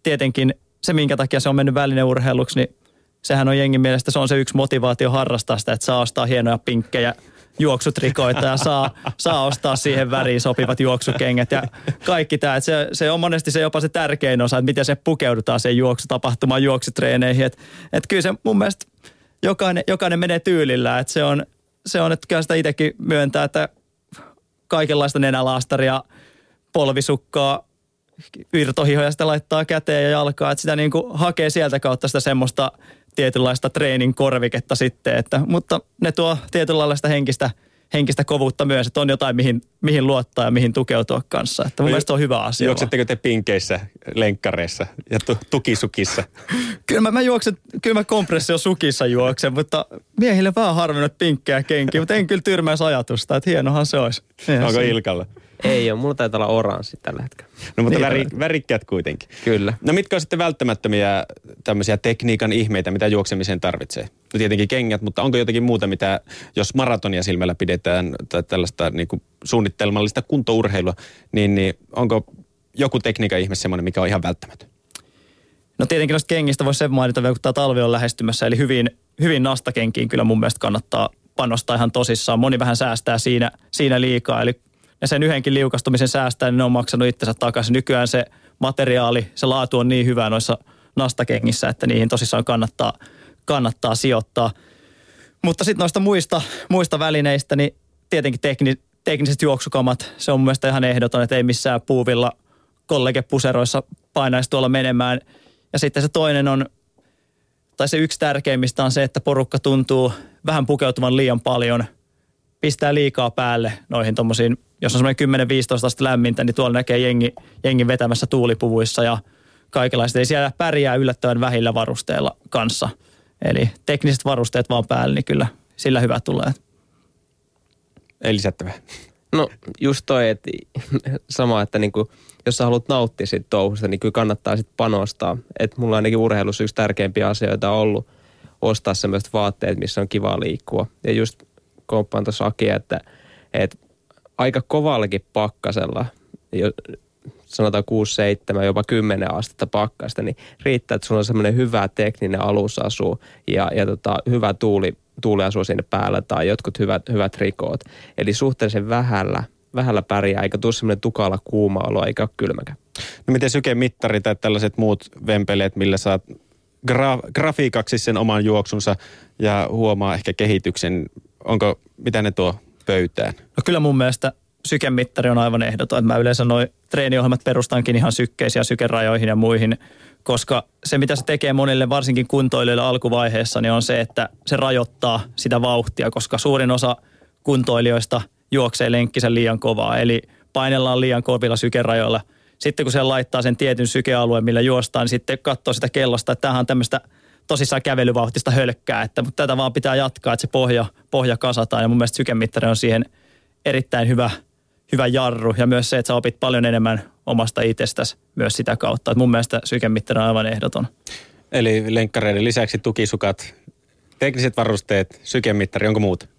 tietenkin se, minkä takia se on mennyt välineurheiluksi, niin sehän on jengin mielestä, se on se yksi motivaatio harrastaa sitä, että saa ostaa hienoja pinkkejä, juoksutrikoita ja saa, saa ostaa siihen väriin sopivat juoksukengät ja kaikki tämä. Se, se on monesti se jopa se tärkein osa, että miten se pukeudutaan sen juoksutapahtumaan juoksutreeneihin. Että et kyllä se mun mielestä jokainen, jokainen menee tyylillä, että se on, se on, että kyllä sitä itsekin myöntää, että kaikenlaista nenälaastaria, polvisukkaa, virtohihoja sitä laittaa käteen ja jalkaa, että sitä niin kuin hakee sieltä kautta sitä semmoista tietynlaista treenin korviketta sitten, että, mutta ne tuo tietynlaista henkistä – henkistä kovuutta myös, että on jotain, mihin, mihin luottaa ja mihin tukeutua kanssa. Että mun no, mielestä on hyvä asia. Juoksetteko te pinkeissä, lenkkareissa ja tu- tukisukissa? kyllä mä, mä juoksen, kyllä mä kompressio sukissa juoksen, mutta miehille vähän harvinnut pinkkejä kenkiä, mutta en kyllä tyrmäisi ajatusta, että hienohan se olisi. Eihän Onko se. Ilkalla? Ei ole, mulla taitaa olla oranssi tällä hetkellä. No mutta niin, väri, värikkäät kuitenkin. Kyllä. No mitkä on sitten välttämättömiä tämmöisiä tekniikan ihmeitä, mitä juoksemiseen tarvitsee? No tietenkin kengät, mutta onko jotakin muuta, mitä jos maratonia silmällä pidetään tai tällaista niin kuin suunnittelmallista kuntourheilua, niin, niin onko joku tekniikan ihme semmoinen, mikä on ihan välttämätön? No tietenkin noista kengistä voisi sen mainita vielä, kun tämä talvi on lähestymässä, eli hyvin, hyvin nastakenkiin kyllä mun mielestä kannattaa panostaa ihan tosissaan. Moni vähän säästää siinä, siinä liikaa, eli ja sen yhdenkin liukastumisen säästää, niin ne on maksanut itsensä takaisin. Nykyään se materiaali, se laatu on niin hyvä noissa nastakengissä, että niihin tosissaan kannattaa, kannattaa sijoittaa. Mutta sitten noista muista, muista välineistä, niin tietenkin tekni, tekniset juoksukamat, se on mun mielestä ihan ehdoton, että ei missään puuvilla kollegepuseroissa painaisi tuolla menemään. Ja sitten se toinen on, tai se yksi tärkeimmistä on se, että porukka tuntuu vähän pukeutuvan liian paljon, pistää liikaa päälle noihin tuommoisiin jos on semmoinen 10-15 astetta lämmintä, niin tuolla näkee jengi, jengi vetämässä tuulipuvuissa ja kaikenlaista. Eli siellä pärjää yllättävän vähillä varusteilla kanssa. Eli tekniset varusteet vaan päälle, niin kyllä sillä hyvä tulee. Ei lisättävää. No just toi, että sama, että niinku, jos sä haluat nauttia siitä touhusta, niin kyllä kannattaa sitten panostaa. Että mulla ainakin urheilussa yksi tärkeimpiä asioita on ollut ostaa semmoiset vaatteet, missä on kiva liikkua. Ja just komppaan tuossa että, että aika kovallakin pakkasella, jo, sanotaan 6-7, jopa 10 astetta pakkasta, niin riittää, että sulla on semmoinen hyvä tekninen alusasu ja, ja tota, hyvä tuuli, tuuliasu sinne päällä tai jotkut hyvät, hyvät rikoot. Eli suhteellisen vähällä, vähällä pärjää, eikä tule semmoinen tukala kuuma olo, eikä ole kylmäkä. No miten sykemittari tai tällaiset muut vempeleet, millä saat gra- grafiikaksi sen oman juoksunsa ja huomaa ehkä kehityksen, onko, mitä ne tuo pöytään? No kyllä mun mielestä sykemittari on aivan ehdoton. Mä yleensä noin treeniohjelmat perustankin ihan sykkeisiin ja sykerajoihin ja muihin, koska se mitä se tekee monille, varsinkin kuntoilijoille alkuvaiheessa, niin on se, että se rajoittaa sitä vauhtia, koska suurin osa kuntoilijoista juoksee lenkkisen liian kovaa, eli painellaan liian kovilla sykerajoilla. Sitten kun se laittaa sen tietyn sykealueen, millä juostaan, niin sitten katsoo sitä kellosta, että tämähän on tämmöistä tosissaan kävelyvauhtista hölkkää, että mutta tätä vaan pitää jatkaa, että se pohja, pohja kasataan ja mun mielestä sykemittari on siihen erittäin hyvä, hyvä jarru ja myös se, että sä opit paljon enemmän omasta itsestäsi myös sitä kautta. Että mun mielestä sykemittari on aivan ehdoton. Eli lenkkareiden lisäksi tukisukat, tekniset varusteet, sykemittari, onko muuta?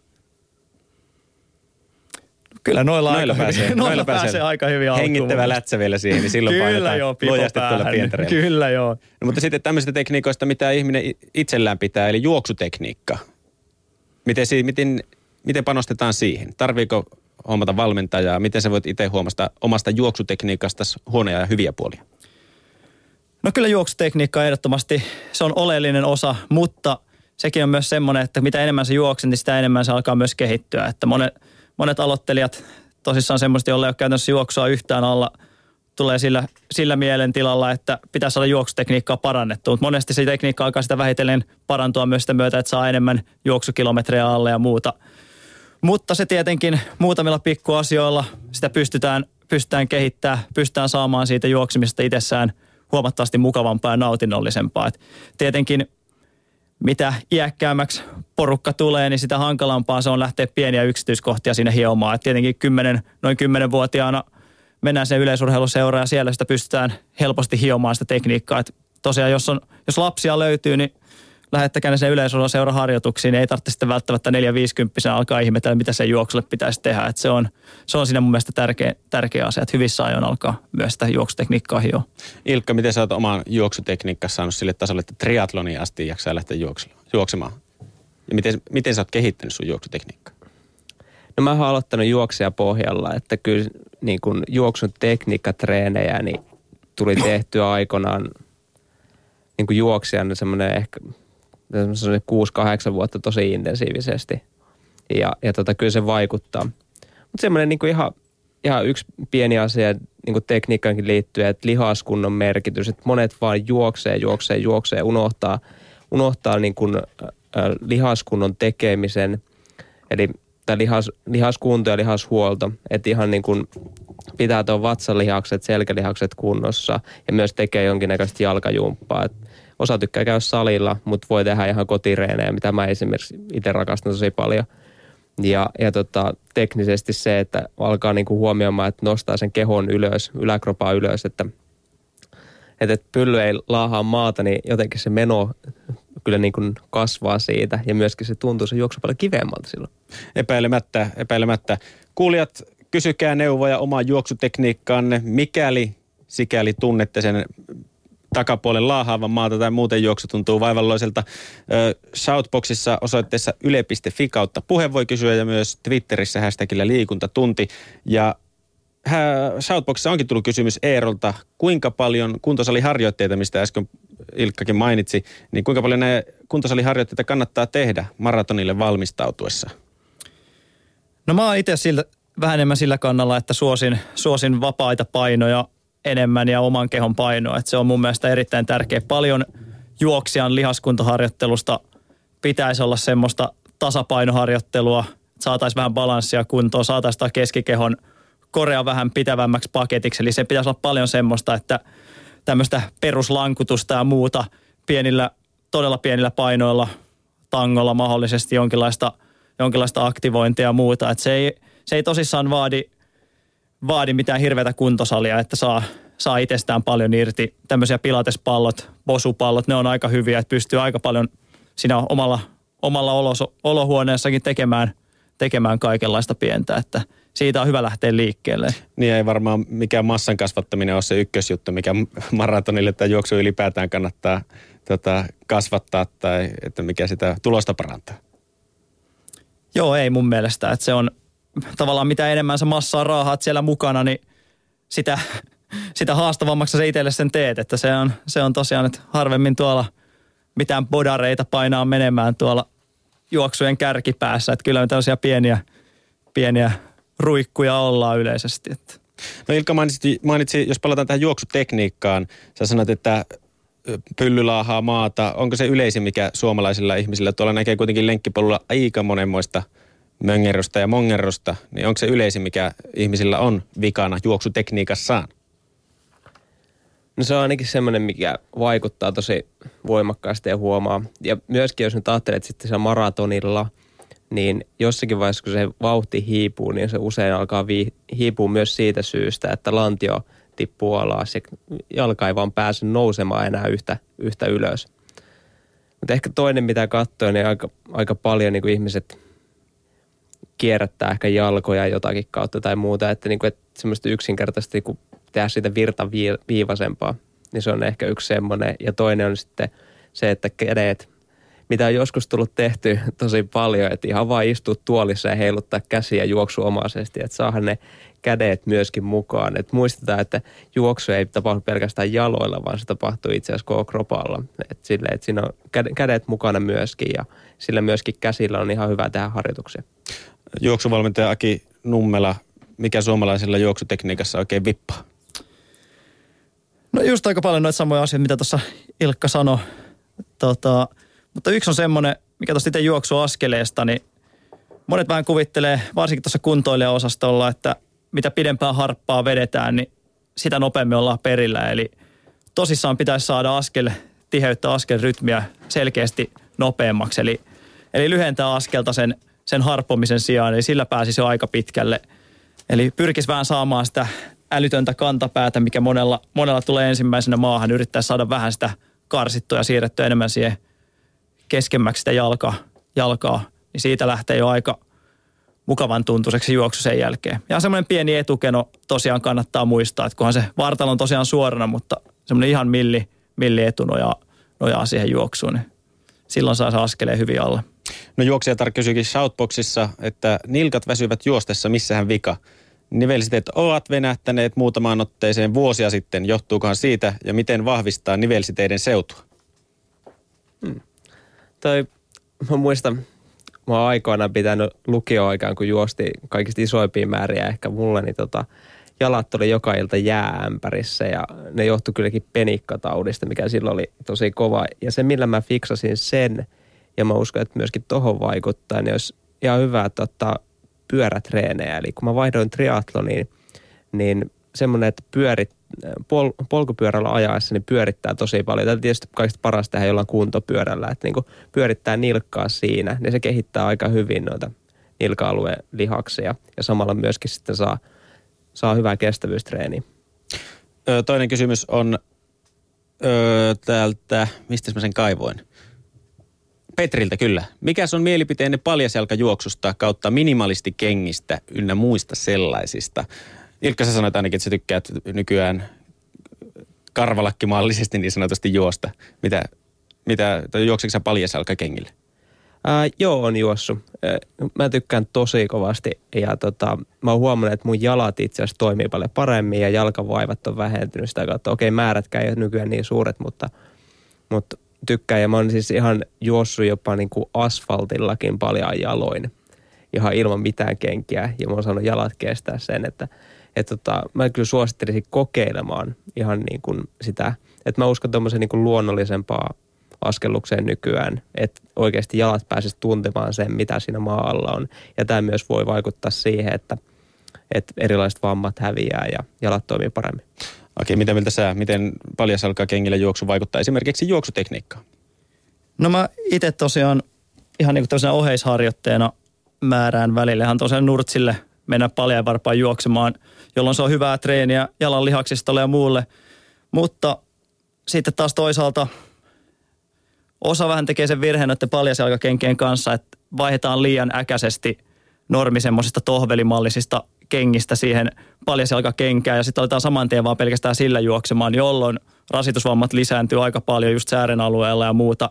Kyllä noilla, Noilla aika pääsee, hyvin, noilla pääsee, aika hyvin alkuun. Hengittävä lätsä vielä siihen, niin silloin Kyllä painetaan joo, tuolla päähän. pientareella. Kyllä joo. No, mutta sitten tämmöisistä tekniikoista, mitä ihminen itsellään pitää, eli juoksutekniikka. Miten, miten, miten panostetaan siihen? Tarviiko hommata valmentajaa? Miten sä voit itse huomasta omasta juoksutekniikasta huonoja ja hyviä puolia? No kyllä juoksutekniikka ehdottomasti, se on oleellinen osa, mutta sekin on myös semmoinen, että mitä enemmän se juokset, niin sitä enemmän se alkaa myös kehittyä. Että monet, monet aloittelijat tosissaan semmoisesti, joilla ei ole käytännössä juoksua yhtään alla, tulee sillä, sillä mielentilalla, että pitää saada juoksutekniikkaa parannettua. Mutta monesti se tekniikka alkaa sitä vähitellen parantua myös sitä myötä, että saa enemmän juoksukilometrejä alle ja muuta. Mutta se tietenkin muutamilla pikkuasioilla sitä pystytään, pystytään kehittämään, pystytään saamaan siitä juoksemisesta itsessään huomattavasti mukavampaa ja nautinnollisempaa. Et tietenkin mitä iäkkäämmäksi porukka tulee, niin sitä hankalampaa se on lähteä pieniä yksityiskohtia sinne hiomaan. Et tietenkin 10, noin 10-vuotiaana mennään sen yleisurheiluseuraan ja siellä sitä pystytään helposti hiomaan sitä tekniikkaa. Et tosiaan jos, on, jos lapsia löytyy, niin lähettäkää ne sen yleisurheiluseuran harjoituksiin, niin ei tarvitse sitten välttämättä 4-50 alkaa ihmetellä, mitä sen juoksulle pitäisi tehdä. Et se, on, se on siinä mun mielestä tärkeä, tärkeä asia, että hyvissä ajoin alkaa myös sitä juoksutekniikkaa hioa. Ilkka, miten sä oot oman juoksutekniikassa saanut sille tasolle, että triatloniin asti jaksaa lähteä juoksella- juoksemaan? Ja miten, miten sä oot kehittänyt sun juoksutekniikkaa? No mä oon aloittanut juoksia pohjalla, että kyllä niin kun juoksun tekniikkatreenejä niin tuli tehtyä aikanaan niin kuin juoksijan semmoinen ehkä semmoinen 6-8 vuotta tosi intensiivisesti. Ja, ja tota, kyllä se vaikuttaa. Mutta semmoinen niin kuin ihan, ihan yksi pieni asia niin kuin tekniikkaankin liittyen, että lihaskunnon merkitys, että monet vaan juoksee, juoksee, juoksee, unohtaa, unohtaa niin kuin, äh, lihaskunnon tekemisen, eli tai lihas, lihaskunto ja lihashuolto, että ihan niin kuin pitää tuon vatsalihakset, selkälihakset kunnossa ja myös tekee jonkinnäköistä jalkajumppaa. Et osa tykkää käydä salilla, mutta voi tehdä ihan kotireenejä, mitä mä esimerkiksi itse rakastan tosi paljon. Ja, ja tota, teknisesti se, että alkaa niinku huomioimaan, että nostaa sen kehon ylös, yläkropaa ylös, että, että, että pylly ei laahaa maata, niin jotenkin se meno kyllä niin kuin kasvaa siitä ja myöskin se tuntuu se juoksu paljon kivemmalta silloin. Epäilemättä, epäilemättä. Kuulijat, kysykää neuvoja omaan juoksutekniikkaanne, mikäli sikäli tunnette sen takapuolen laahaavan maata tai muuten juoksu tuntuu vaivalloiselta. Shoutboxissa osoitteessa yle.fi kautta puhe voi kysyä ja myös Twitterissä hashtagillä liikuntatunti. Ja Shoutboxissa onkin tullut kysymys Eerolta, kuinka paljon kuntosaliharjoitteita, mistä äsken Ilkkakin mainitsi, niin kuinka paljon ne kuntosaliharjoitteita kannattaa tehdä maratonille valmistautuessa? No mä oon itse sillä, vähän enemmän sillä kannalla, että suosin, suosin vapaita painoja enemmän ja oman kehon painoa. Että se on mun mielestä erittäin tärkeä. Paljon juoksijan lihaskuntoharjoittelusta pitäisi olla semmoista tasapainoharjoittelua, että saataisiin vähän balanssia kuntoon, saataisiin keskikehon korea vähän pitävämmäksi paketiksi. Eli se pitäisi olla paljon semmoista, että tämmöistä peruslankutusta ja muuta pienillä, todella pienillä painoilla, tangolla mahdollisesti jonkinlaista, jonkinlaista aktivointia ja muuta. Että se, ei, se ei tosissaan vaadi, vaadi mitään hirveätä kuntosalia, että saa, saa itsestään paljon irti. Tämmöisiä pilatespallot, bosupallot, ne on aika hyviä, että pystyy aika paljon siinä omalla, omalla olos, olohuoneessakin tekemään, tekemään kaikenlaista pientä, että siitä on hyvä lähteä liikkeelle. Niin ei varmaan mikään massan kasvattaminen ole se ykkösjuttu, mikä maratonille tai juoksu ylipäätään kannattaa tota, kasvattaa tai että mikä sitä tulosta parantaa. Joo, ei mun mielestä. Että se on tavallaan mitä enemmän sä massaa raahaat siellä mukana, niin sitä, sitä haastavammaksi sä itselle sen teet. Että se on, se on tosiaan, että harvemmin tuolla mitään bodareita painaa menemään tuolla juoksujen kärkipäässä. Että kyllä me tällaisia pieniä, pieniä ruikkuja ollaan yleisesti. Että. No Ilkka mainitsi, mainitsi, jos palataan tähän juoksutekniikkaan, sä sanoit, että pylly laahaa maata. Onko se yleisin, mikä suomalaisilla ihmisillä tuolla näkee kuitenkin lenkkipolulla aika monenmoista möngerrosta ja mongerrosta, niin onko se yleisin, mikä ihmisillä on vikana juoksutekniikassaan? No se on ainakin semmoinen, mikä vaikuttaa tosi voimakkaasti ja huomaa. Ja myöskin jos nyt ajattelet sitten se maratonilla, niin jossakin vaiheessa kun se vauhti hiipuu, niin se usein alkaa vi- hiipua myös siitä syystä, että lantio tippuu alas ja jalka ei vaan pääse nousemaan enää yhtä, yhtä ylös. Mutta ehkä toinen, mitä katsoo, niin aika, aika paljon niin kuin ihmiset kierrättää ehkä jalkoja jotakin kautta tai muuta, että, niin kuin, että semmoista yksinkertaisesti kun tehdä siitä virta viivasempaa, niin se on ehkä yksi semmoinen. Ja toinen on sitten se, että kädet, mitä on joskus tullut tehty tosi paljon, että ihan vaan istua tuolissa ja heiluttaa käsiä juoksuomaisesti, että saahan ne kädet myöskin mukaan. Et muistetaan, että juoksu ei tapahdu pelkästään jaloilla, vaan se tapahtuu itse asiassa koko kropalla. Et sille, että siinä on kädet mukana myöskin ja sillä myöskin käsillä on ihan hyvä tehdä harjoituksia. Juoksuvalmentaja Aki Nummela, mikä suomalaisella juoksutekniikassa oikein vippaa? No just aika paljon noita samoja asioita, mitä tuossa Ilkka sanoi. Tota, mutta yksi on semmoinen, mikä tuosta itse juoksuaskeleesta, niin monet vähän kuvittelee, varsinkin tuossa kuntoilijaosastolla, että mitä pidempään harppaa vedetään, niin sitä nopeammin ollaan perillä. Eli tosissaan pitäisi saada askel tiheyttä, askelrytmiä selkeästi nopeammaksi. Eli, eli lyhentää askelta sen, sen harppomisen sijaan, eli sillä pääsisi jo aika pitkälle. Eli pyrkisi vähän saamaan sitä älytöntä kantapäätä, mikä monella, monella tulee ensimmäisenä maahan, yrittää saada vähän sitä karsittua ja siirrettyä enemmän siihen keskemmäksi sitä jalka, jalkaa, niin siitä lähtee jo aika mukavan tuntuiseksi juoksu sen jälkeen. Ja semmoinen pieni etukeno tosiaan kannattaa muistaa, että kunhan se vartalo on tosiaan suorana, mutta semmoinen ihan milli, milli etunoja nojaa siihen juoksuun, niin silloin saa se askeleen hyvin alle. No juoksijatar kysyikin Shoutboxissa, että nilkat väsyvät juostessa, missähän vika? Nivelsiteet ovat venähtäneet muutamaan otteeseen vuosia sitten. Johtuukohan siitä ja miten vahvistaa nivelsiteiden seutua? Hmm. Toi, mä muistan, mä oon aikoinaan pitänyt lukioaikaan, kun juosti kaikista isoimpia määriä ehkä mulla, niin tota, jalat oli joka ilta jääämpärissä ja ne johtui kylläkin penikkataudista, mikä silloin oli tosi kova. Ja se, millä mä fiksasin sen, ja mä uskon, että myöskin tohon vaikuttaa, niin olisi ihan hyvä, että ottaa pyörätreenejä. Eli kun mä vaihdoin triatloniin, niin semmoinen, että pyörit, pol, polkupyörällä ajaessa, niin pyörittää tosi paljon. Tämä tietysti kaikista paras tehdä jollain kuntopyörällä, että niin pyörittää nilkkaa siinä, niin se kehittää aika hyvin noita nilka-alueen lihaksia ja samalla myöskin sitten saa, saa hyvää kestävyystreeniä. Toinen kysymys on öö, täältä, mistä mä sen kaivoin? Petriltä kyllä. Mikä on mielipiteenne paljasjalkajuoksusta kautta minimalistikengistä ynnä muista sellaisista? Ilkka, sä sanoit ainakin, että sä tykkäät nykyään karvalakkimallisesti niin sanotusti juosta. Mitä, mitä juokseeko sä paljasjalkakengille? Ää, joo, on juossut. Mä tykkään tosi kovasti ja tota, mä oon huomannut, että mun jalat itse asiassa toimii paljon paremmin ja jalkavaivat on vähentynyt sitä kautta. Okei, määrätkään ei ole nykyään niin suuret, mutta, mutta tykkään ja mä oon siis ihan juossut jopa niin kuin asfaltillakin paljon jaloin ihan ilman mitään kenkiä ja mä oon saanut jalat kestää sen, että että tota, mä kyllä suosittelisin kokeilemaan ihan niin kuin sitä, että mä uskon tuommoisen niin kuin luonnollisempaa askellukseen nykyään, että oikeasti jalat pääsisi tuntemaan sen, mitä siinä maa alla on. Ja tämä myös voi vaikuttaa siihen, että, että erilaiset vammat häviää ja jalat toimii paremmin. Okei, mitä mieltä sä, miten alkaa kengillä juoksu vaikuttaa esimerkiksi juoksutekniikkaan? No mä itse tosiaan ihan niin kuin oheisharjoitteena määrään välillehän tosiaan nurtsille mennä paljon varpaan juoksemaan, jolloin se on hyvää treeniä jalan lihaksistolle ja muulle. Mutta sitten taas toisaalta osa vähän tekee sen virheen noiden paljasjalkakenkien kanssa, että vaihdetaan liian äkäisesti normi semmoisista tohvelimallisista kengistä siihen paljasjalkakenkään ja sitten aletaan saman tien vaan pelkästään sillä juoksemaan, jolloin rasitusvammat lisääntyy aika paljon just säären alueella ja muuta.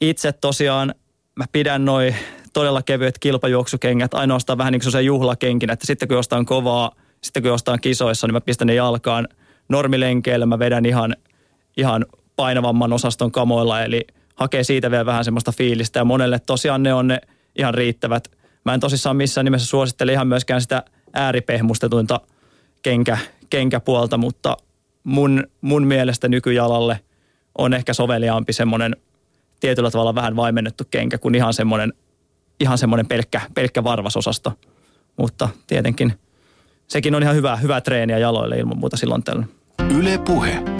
Itse tosiaan mä pidän noin todella kevyet kilpajuoksukengät, ainoastaan vähän niin kuin se juhlakenkin, että sitten kun jostain kovaa, sitten kun jostain kisoissa, niin mä pistän ne jalkaan normilenkeillä, mä vedän ihan, ihan painavamman osaston kamoilla, eli hakee siitä vielä vähän semmoista fiilistä ja monelle tosiaan ne on ne ihan riittävät. Mä en tosissaan missään nimessä suosittele ihan myöskään sitä ääripehmustetuinta kenkä, kenkäpuolta, mutta mun, mun mielestä nykyjalalle on ehkä soveliaampi semmoinen tietyllä tavalla vähän vaimennettu kenkä kuin ihan semmoinen ihan semmoinen pelkkä, pelkkä varvasosasto. Mutta tietenkin sekin on ihan hyvä, hyvä treeniä jaloille ilman muuta silloin tällä. Yle Puhe.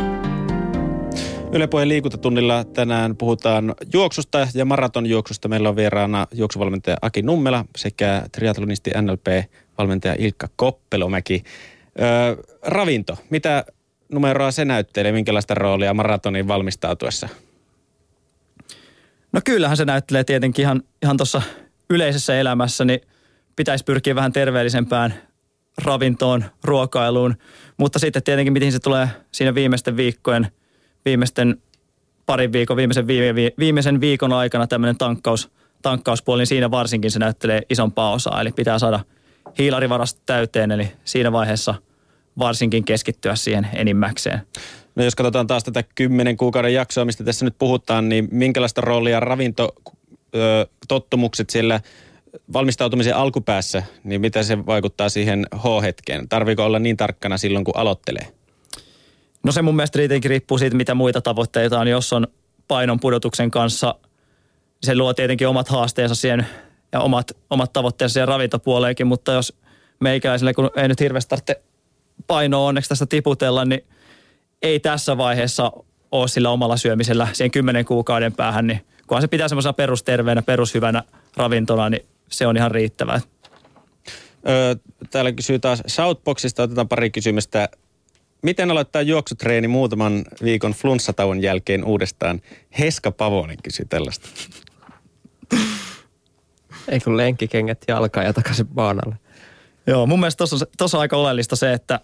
Yle Puheen liikuntatunnilla tänään puhutaan juoksusta ja maratonjuoksusta. Meillä on vieraana juoksuvalmentaja Aki Nummela sekä triatlonisti NLP-valmentaja Ilkka Koppelomäki. Öö, ravinto, mitä numeroa se näyttelee, minkälaista roolia maratonin valmistautuessa? No kyllähän se näyttelee tietenkin ihan, ihan tuossa yleisessä elämässä, niin pitäisi pyrkiä vähän terveellisempään ravintoon, ruokailuun. Mutta sitten tietenkin, miten se tulee siinä viimeisten viikkojen, viimeisten parin viikon, viimeisen, viime, viimeisen viikon aikana tämmöinen tankkaus, tankkauspuoli, niin siinä varsinkin se näyttelee isompaa osaa. Eli pitää saada hiilarivarasta täyteen, eli siinä vaiheessa varsinkin keskittyä siihen enimmäkseen. No jos katsotaan taas tätä kymmenen kuukauden jaksoa, mistä tässä nyt puhutaan, niin minkälaista roolia ravintotottumukset siellä valmistautumisen alkupäässä, niin mitä se vaikuttaa siihen H-hetkeen? Tarviiko olla niin tarkkana silloin, kun aloittelee? No se mun mielestä tietenkin riippuu siitä, mitä muita tavoitteita on. Jos on painon pudotuksen kanssa, se luo tietenkin omat haasteensa siihen ja omat, omat tavoitteensa siihen ravintopuoleenkin, mutta jos meikäläisille, kun ei nyt hirveästi tarvitse painoa onneksi tästä tiputella, niin ei tässä vaiheessa ole sillä omalla syömisellä siihen kymmenen kuukauden päähän, niin kunhan se pitää semmoisena perusterveenä, perushyvänä ravintona, niin se on ihan riittävää. Öö, täällä kysyy taas Southboxista, otetaan pari kysymystä. Miten aloittaa juoksutreeni muutaman viikon flunssatauon jälkeen uudestaan? Heska Pavonen kysyy tällaista. Ei kun lenkkikengät jalkaan ja takaisin baanalle. Joo, mun mielestä tuossa on aika oleellista se, että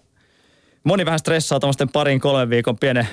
moni vähän stressaa tuommoisten parin kolmen viikon pienen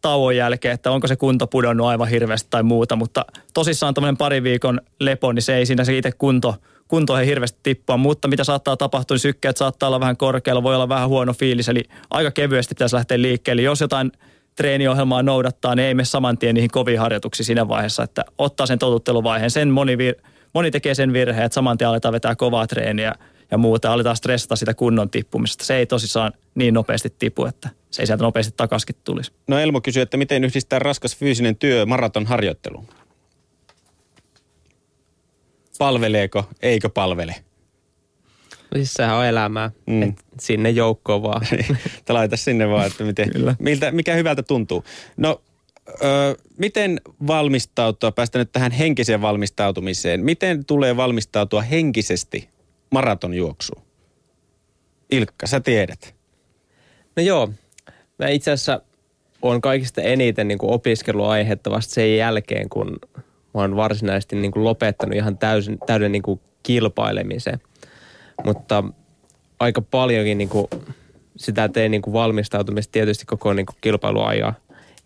tauon jälkeen, että onko se kunto pudonnut aivan hirveästi tai muuta, mutta tosissaan tämmöinen pari viikon lepo, niin se ei siinä se itse kunto, kunto ei hirveästi tippua, mutta mitä saattaa tapahtua, niin sykkeet saattaa olla vähän korkealla, voi olla vähän huono fiilis, eli aika kevyesti pitäisi lähteä liikkeelle. Jos jotain treeniohjelmaa noudattaa, niin ei mene saman tien niihin koviin harjoituksiin siinä vaiheessa, että ottaa sen totutteluvaiheen. Sen moni, vir- moni tekee sen virheen, että saman tien aletaan vetää kovaa treeniä ja muuta, aletaan stressata sitä kunnon tippumista. Se ei tosissaan niin nopeasti tipu, että se ei sieltä nopeasti takaskin tulisi. No Elmo kysyy, että miten yhdistää raskas fyysinen työ maraton harjoitteluun? Palveleeko, eikö palvele? No siis sehän on elämää, mm. Et sinne joukkoon vaan. Niin, laita sinne vaan, että miten, miltä, mikä hyvältä tuntuu. No, ö, miten valmistautua, päästä nyt tähän henkiseen valmistautumiseen. Miten tulee valmistautua henkisesti maratonjuoksuun? Ilkka, sä tiedät. No joo, mä itse asiassa on kaikista eniten niin kuin opiskeluaihetta vasta sen jälkeen, kun mä oon varsinaisesti niin kuin lopettanut ihan täysin, täyden niin kuin kilpailemisen. Mutta aika paljonkin niin kuin sitä tein niin kuin valmistautumista tietysti koko niin kuin kilpailuajan.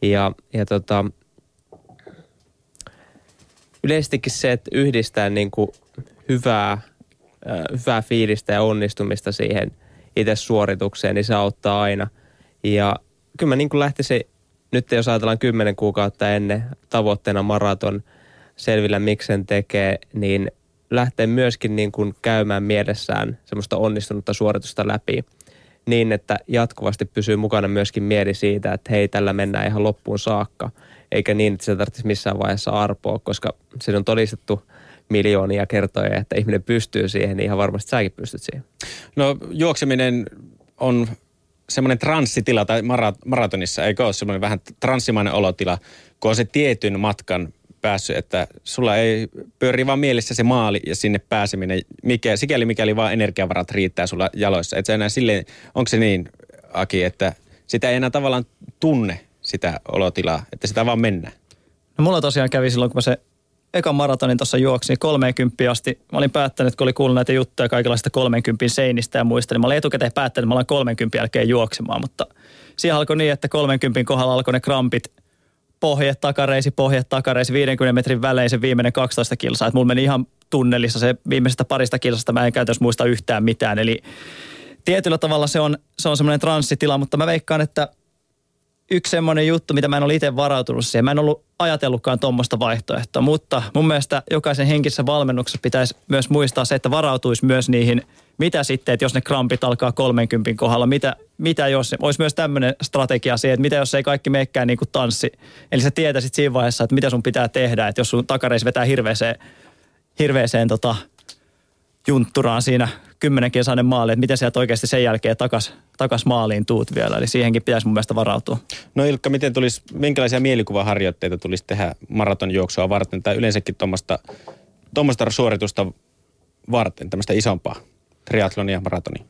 Ja, ja tota, yleisestikin se, että yhdistää niin kuin hyvää, hyvää fiilistä ja onnistumista siihen itse suoritukseen, niin se auttaa aina. Ja kyllä mä niin kuin lähtisin, nyt jos ajatellaan kymmenen kuukautta ennen tavoitteena maraton selvillä miksen tekee, niin lähtee myöskin niin kuin käymään mielessään semmoista onnistunutta suoritusta läpi niin, että jatkuvasti pysyy mukana myöskin mieli siitä, että hei, tällä mennään ihan loppuun saakka, eikä niin, että se tarvitsisi missään vaiheessa arpoa, koska se on todistettu miljoonia kertoja, että ihminen pystyy siihen, niin ihan varmasti säkin pystyt siihen. No juokseminen on semmoinen transsitila tai maratonissa, eikö ole semmoinen vähän transsimainen olotila, kun on se tietyn matkan päässyt, että sulla ei pyöri vaan mielessä se maali ja sinne pääseminen, mikä, sikäli mikäli vaan energiavarat riittää sulla jaloissa. Et enää silleen, onko se niin, Aki, että sitä ei enää tavallaan tunne sitä olotilaa, että sitä vaan mennään? No mulla tosiaan kävi silloin, kun mä se ekan maratonin tuossa juoksin 30 asti. Mä olin päättänyt, kun oli kuullut näitä juttuja kaikenlaista 30 seinistä ja muista, niin mä olin etukäteen päättänyt, että mä olen 30 jälkeen juoksemaan, mutta siihen alkoi niin, että 30 kohdalla alkoi ne krampit – pohje, takareisi, pohje, takareisi, 50 metrin välein se viimeinen 12 kilsaa. Mulla meni ihan tunnelissa se viimeisestä parista kilsasta, mä en käytännössä muista yhtään mitään. Eli tietyllä tavalla se on, se on semmoinen transsitila, mutta mä veikkaan, että yksi semmoinen juttu, mitä mä en ole itse varautunut siihen. Mä en ollut ajatellutkaan tuommoista vaihtoehtoa, mutta mun mielestä jokaisen henkisessä valmennuksessa pitäisi myös muistaa se, että varautuisi myös niihin, mitä sitten, että jos ne krampit alkaa 30 kohdalla, mitä, mitä jos, olisi myös tämmöinen strategia siihen, että mitä jos ei kaikki meekään niin kuin tanssi. Eli sä tietäisit siinä vaiheessa, että mitä sun pitää tehdä, että jos sun takareisi vetää hirveeseen, hirveeseen tota, juntturaan siinä kymmenen kilsainen maali, että miten sieltä oikeasti sen jälkeen takas, takas maaliin tuut vielä. Eli siihenkin pitäisi mun mielestä varautua. No Ilkka, miten tulisi, minkälaisia mielikuvaharjoitteita tulisi tehdä maratonjuoksua varten tai yleensäkin tuommoista suoritusta varten, tämmöistä isompaa triatlonia, maratonia?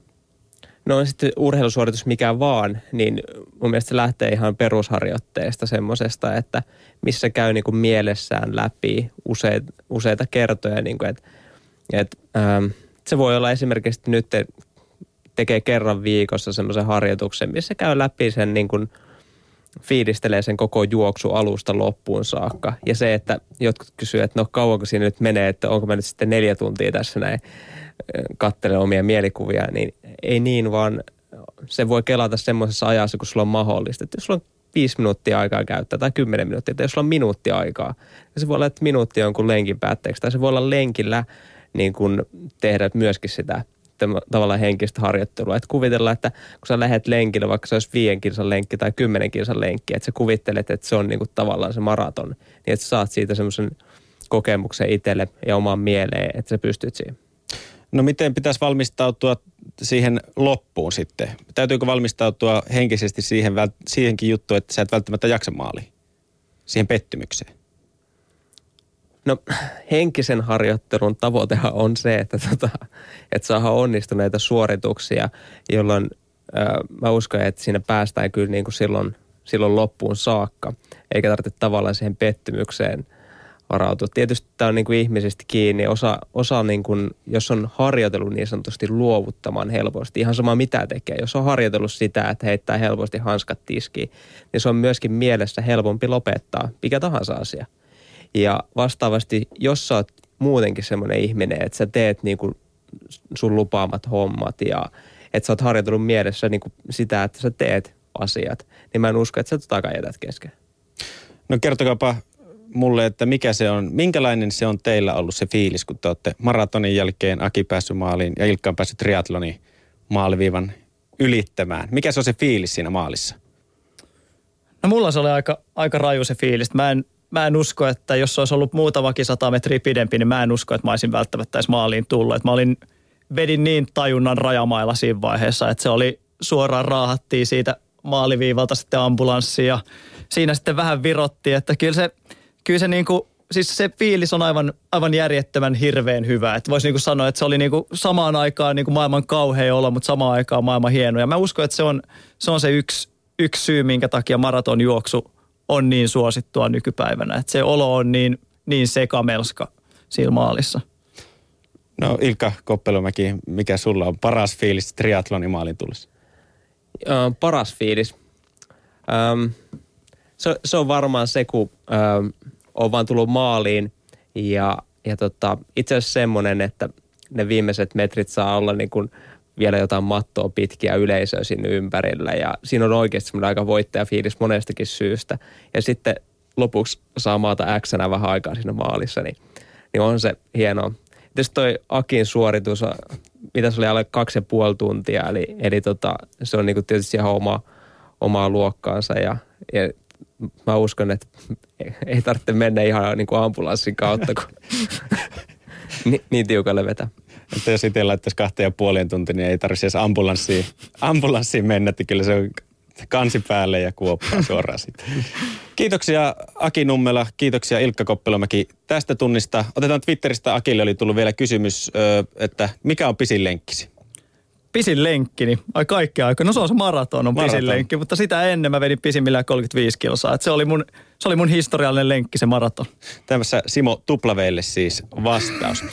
No on sitten urheilusuoritus mikä vaan, niin mun mielestä se lähtee ihan perusharjoitteesta semmoisesta, että missä käy niin kuin mielessään läpi useita, useita kertoja, niin kuin, että, että ähm, Se voi olla esimerkiksi, nyt tekee kerran viikossa semmoisen harjoituksen, missä käy läpi sen niin kuin fiilistelee sen koko juoksu alusta loppuun saakka. Ja se, että jotkut kysyvät, että no kauanko siinä nyt menee, että onko mä nyt sitten neljä tuntia tässä näin kattele omia mielikuvia, niin ei niin, vaan se voi kelata semmoisessa ajassa, kun sulla on mahdollista. Että jos sulla on viisi minuuttia aikaa käyttää tai kymmenen minuuttia, tai jos sulla on minuutti aikaa, niin se voi olla, että minuutti on kuin lenkin päätteeksi, tai se voi olla lenkillä niin kuin tehdä myöskin sitä tavallaan henkistä harjoittelua. Että kuvitella, että kun sä lähdet lenkille, vaikka se olisi viien kilsan lenkki tai kymmenen kilsan lenkki, että sä kuvittelet, että se on niin kuin tavallaan se maraton, niin että sä saat siitä semmoisen kokemuksen itselle ja omaan mieleen, että sä pystyt siihen. No miten pitäisi valmistautua siihen loppuun sitten? Täytyykö valmistautua henkisesti siihen, siihenkin juttuun, että sä et välttämättä jaksa maaliin? Siihen pettymykseen? No henkisen harjoittelun tavoitehan on se, että, tota, että saadaan onnistuneita suorituksia, jolloin äh, mä uskon, että siinä päästään kyllä niin kuin silloin, silloin loppuun saakka, eikä tarvitse tavallaan siihen pettymykseen varautua. Tietysti tämä on niin kuin ihmisistä kiinni. Osa, osa niin kuin, jos on harjoitellut niin sanotusti luovuttamaan helposti, ihan sama mitä tekee. Jos on harjoitellut sitä, että heittää helposti hanskat tiskiin, niin se on myöskin mielessä helpompi lopettaa mikä tahansa asia. Ja vastaavasti, jos sä oot muutenkin semmoinen ihminen, että sä teet niin kuin sun lupaamat hommat ja että sä oot harjoitellut mielessä niin kuin sitä, että sä teet asiat, niin mä en usko, että sä totakaan jätät kesken. No kertokaapa mulle, että mikä se on, minkälainen se on teillä ollut se fiilis, kun te olette maratonin jälkeen Aki päässyt maaliin ja Ilkka on päässyt triatlonin maaliviivan ylittämään. Mikä se on se fiilis siinä maalissa? No mulla se oli aika, aika raju se fiilis. Mä en, mä en usko, että jos olisi ollut muutamakin sata metriä pidempi, niin mä en usko, että mä olisin välttämättä edes maaliin tullut. Että mä olin, vedin niin tajunnan rajamailla siinä vaiheessa, että se oli suoraan raahattiin siitä maaliviivalta sitten ambulanssiin ja siinä sitten vähän virotti, että kyllä se, kyllä se niin kuin, siis se fiilis on aivan, aivan järjettömän hirveän hyvä. Että voisi niin kuin sanoa, että se oli niin kuin samaan aikaan niin kuin maailman kauhea olo, mutta samaan aikaan maailman hieno. Ja mä uskon, että se on se, on se yksi, yksi syy, minkä takia maratonjuoksu on niin suosittua nykypäivänä. Että se olo on niin, niin sekamelska siinä maalissa. No Ilkka Koppelumäki, mikä sulla on paras fiilis triatlonin maalin tullessa? Äh, paras fiilis? Ähm, se, se on varmaan se, kun ähm, on vaan tullut maaliin ja, ja tota, itse asiassa semmoinen, että ne viimeiset metrit saa olla niin kuin vielä jotain mattoa pitkiä yleisöä sinne ympärillä ja siinä on oikeasti semmoinen aika voittajafiilis monestakin syystä. Ja sitten lopuksi saa maata x vähän aikaa siinä maalissa, niin, niin on se hienoa. Tietysti toi Akin suoritus, mitä se oli alle kaksi ja puoli tuntia, eli, eli tota, se on niinku tietysti ihan oma, omaa luokkaansa ja, ja mä uskon, että ei tarvitse mennä ihan niin kuin ambulanssin kautta, kun niin, niin tiukalle vetää. Että jos itse laittaisi kahteen ja puoleen tunti, niin ei tarvitse edes ambulanssiin, ambulanssiin mennä, että kyllä se on kansi päälle ja kuoppaa suoraan sitten. Kiitoksia Aki Nummela, kiitoksia Ilkka Koppelomäki tästä tunnista. Otetaan Twitteristä, Akille oli tullut vielä kysymys, että mikä on pisin lenkkisi? pisin lenkki, niin ai kaikki aika. No se on se maraton on maraton. pisin lenkki, mutta sitä ennen mä vedin pisimmillään 35 kilsaa. Et se, oli mun, se oli mun historiallinen lenkki, se maraton. Tämässä Simo Tuplaveille siis vastaus.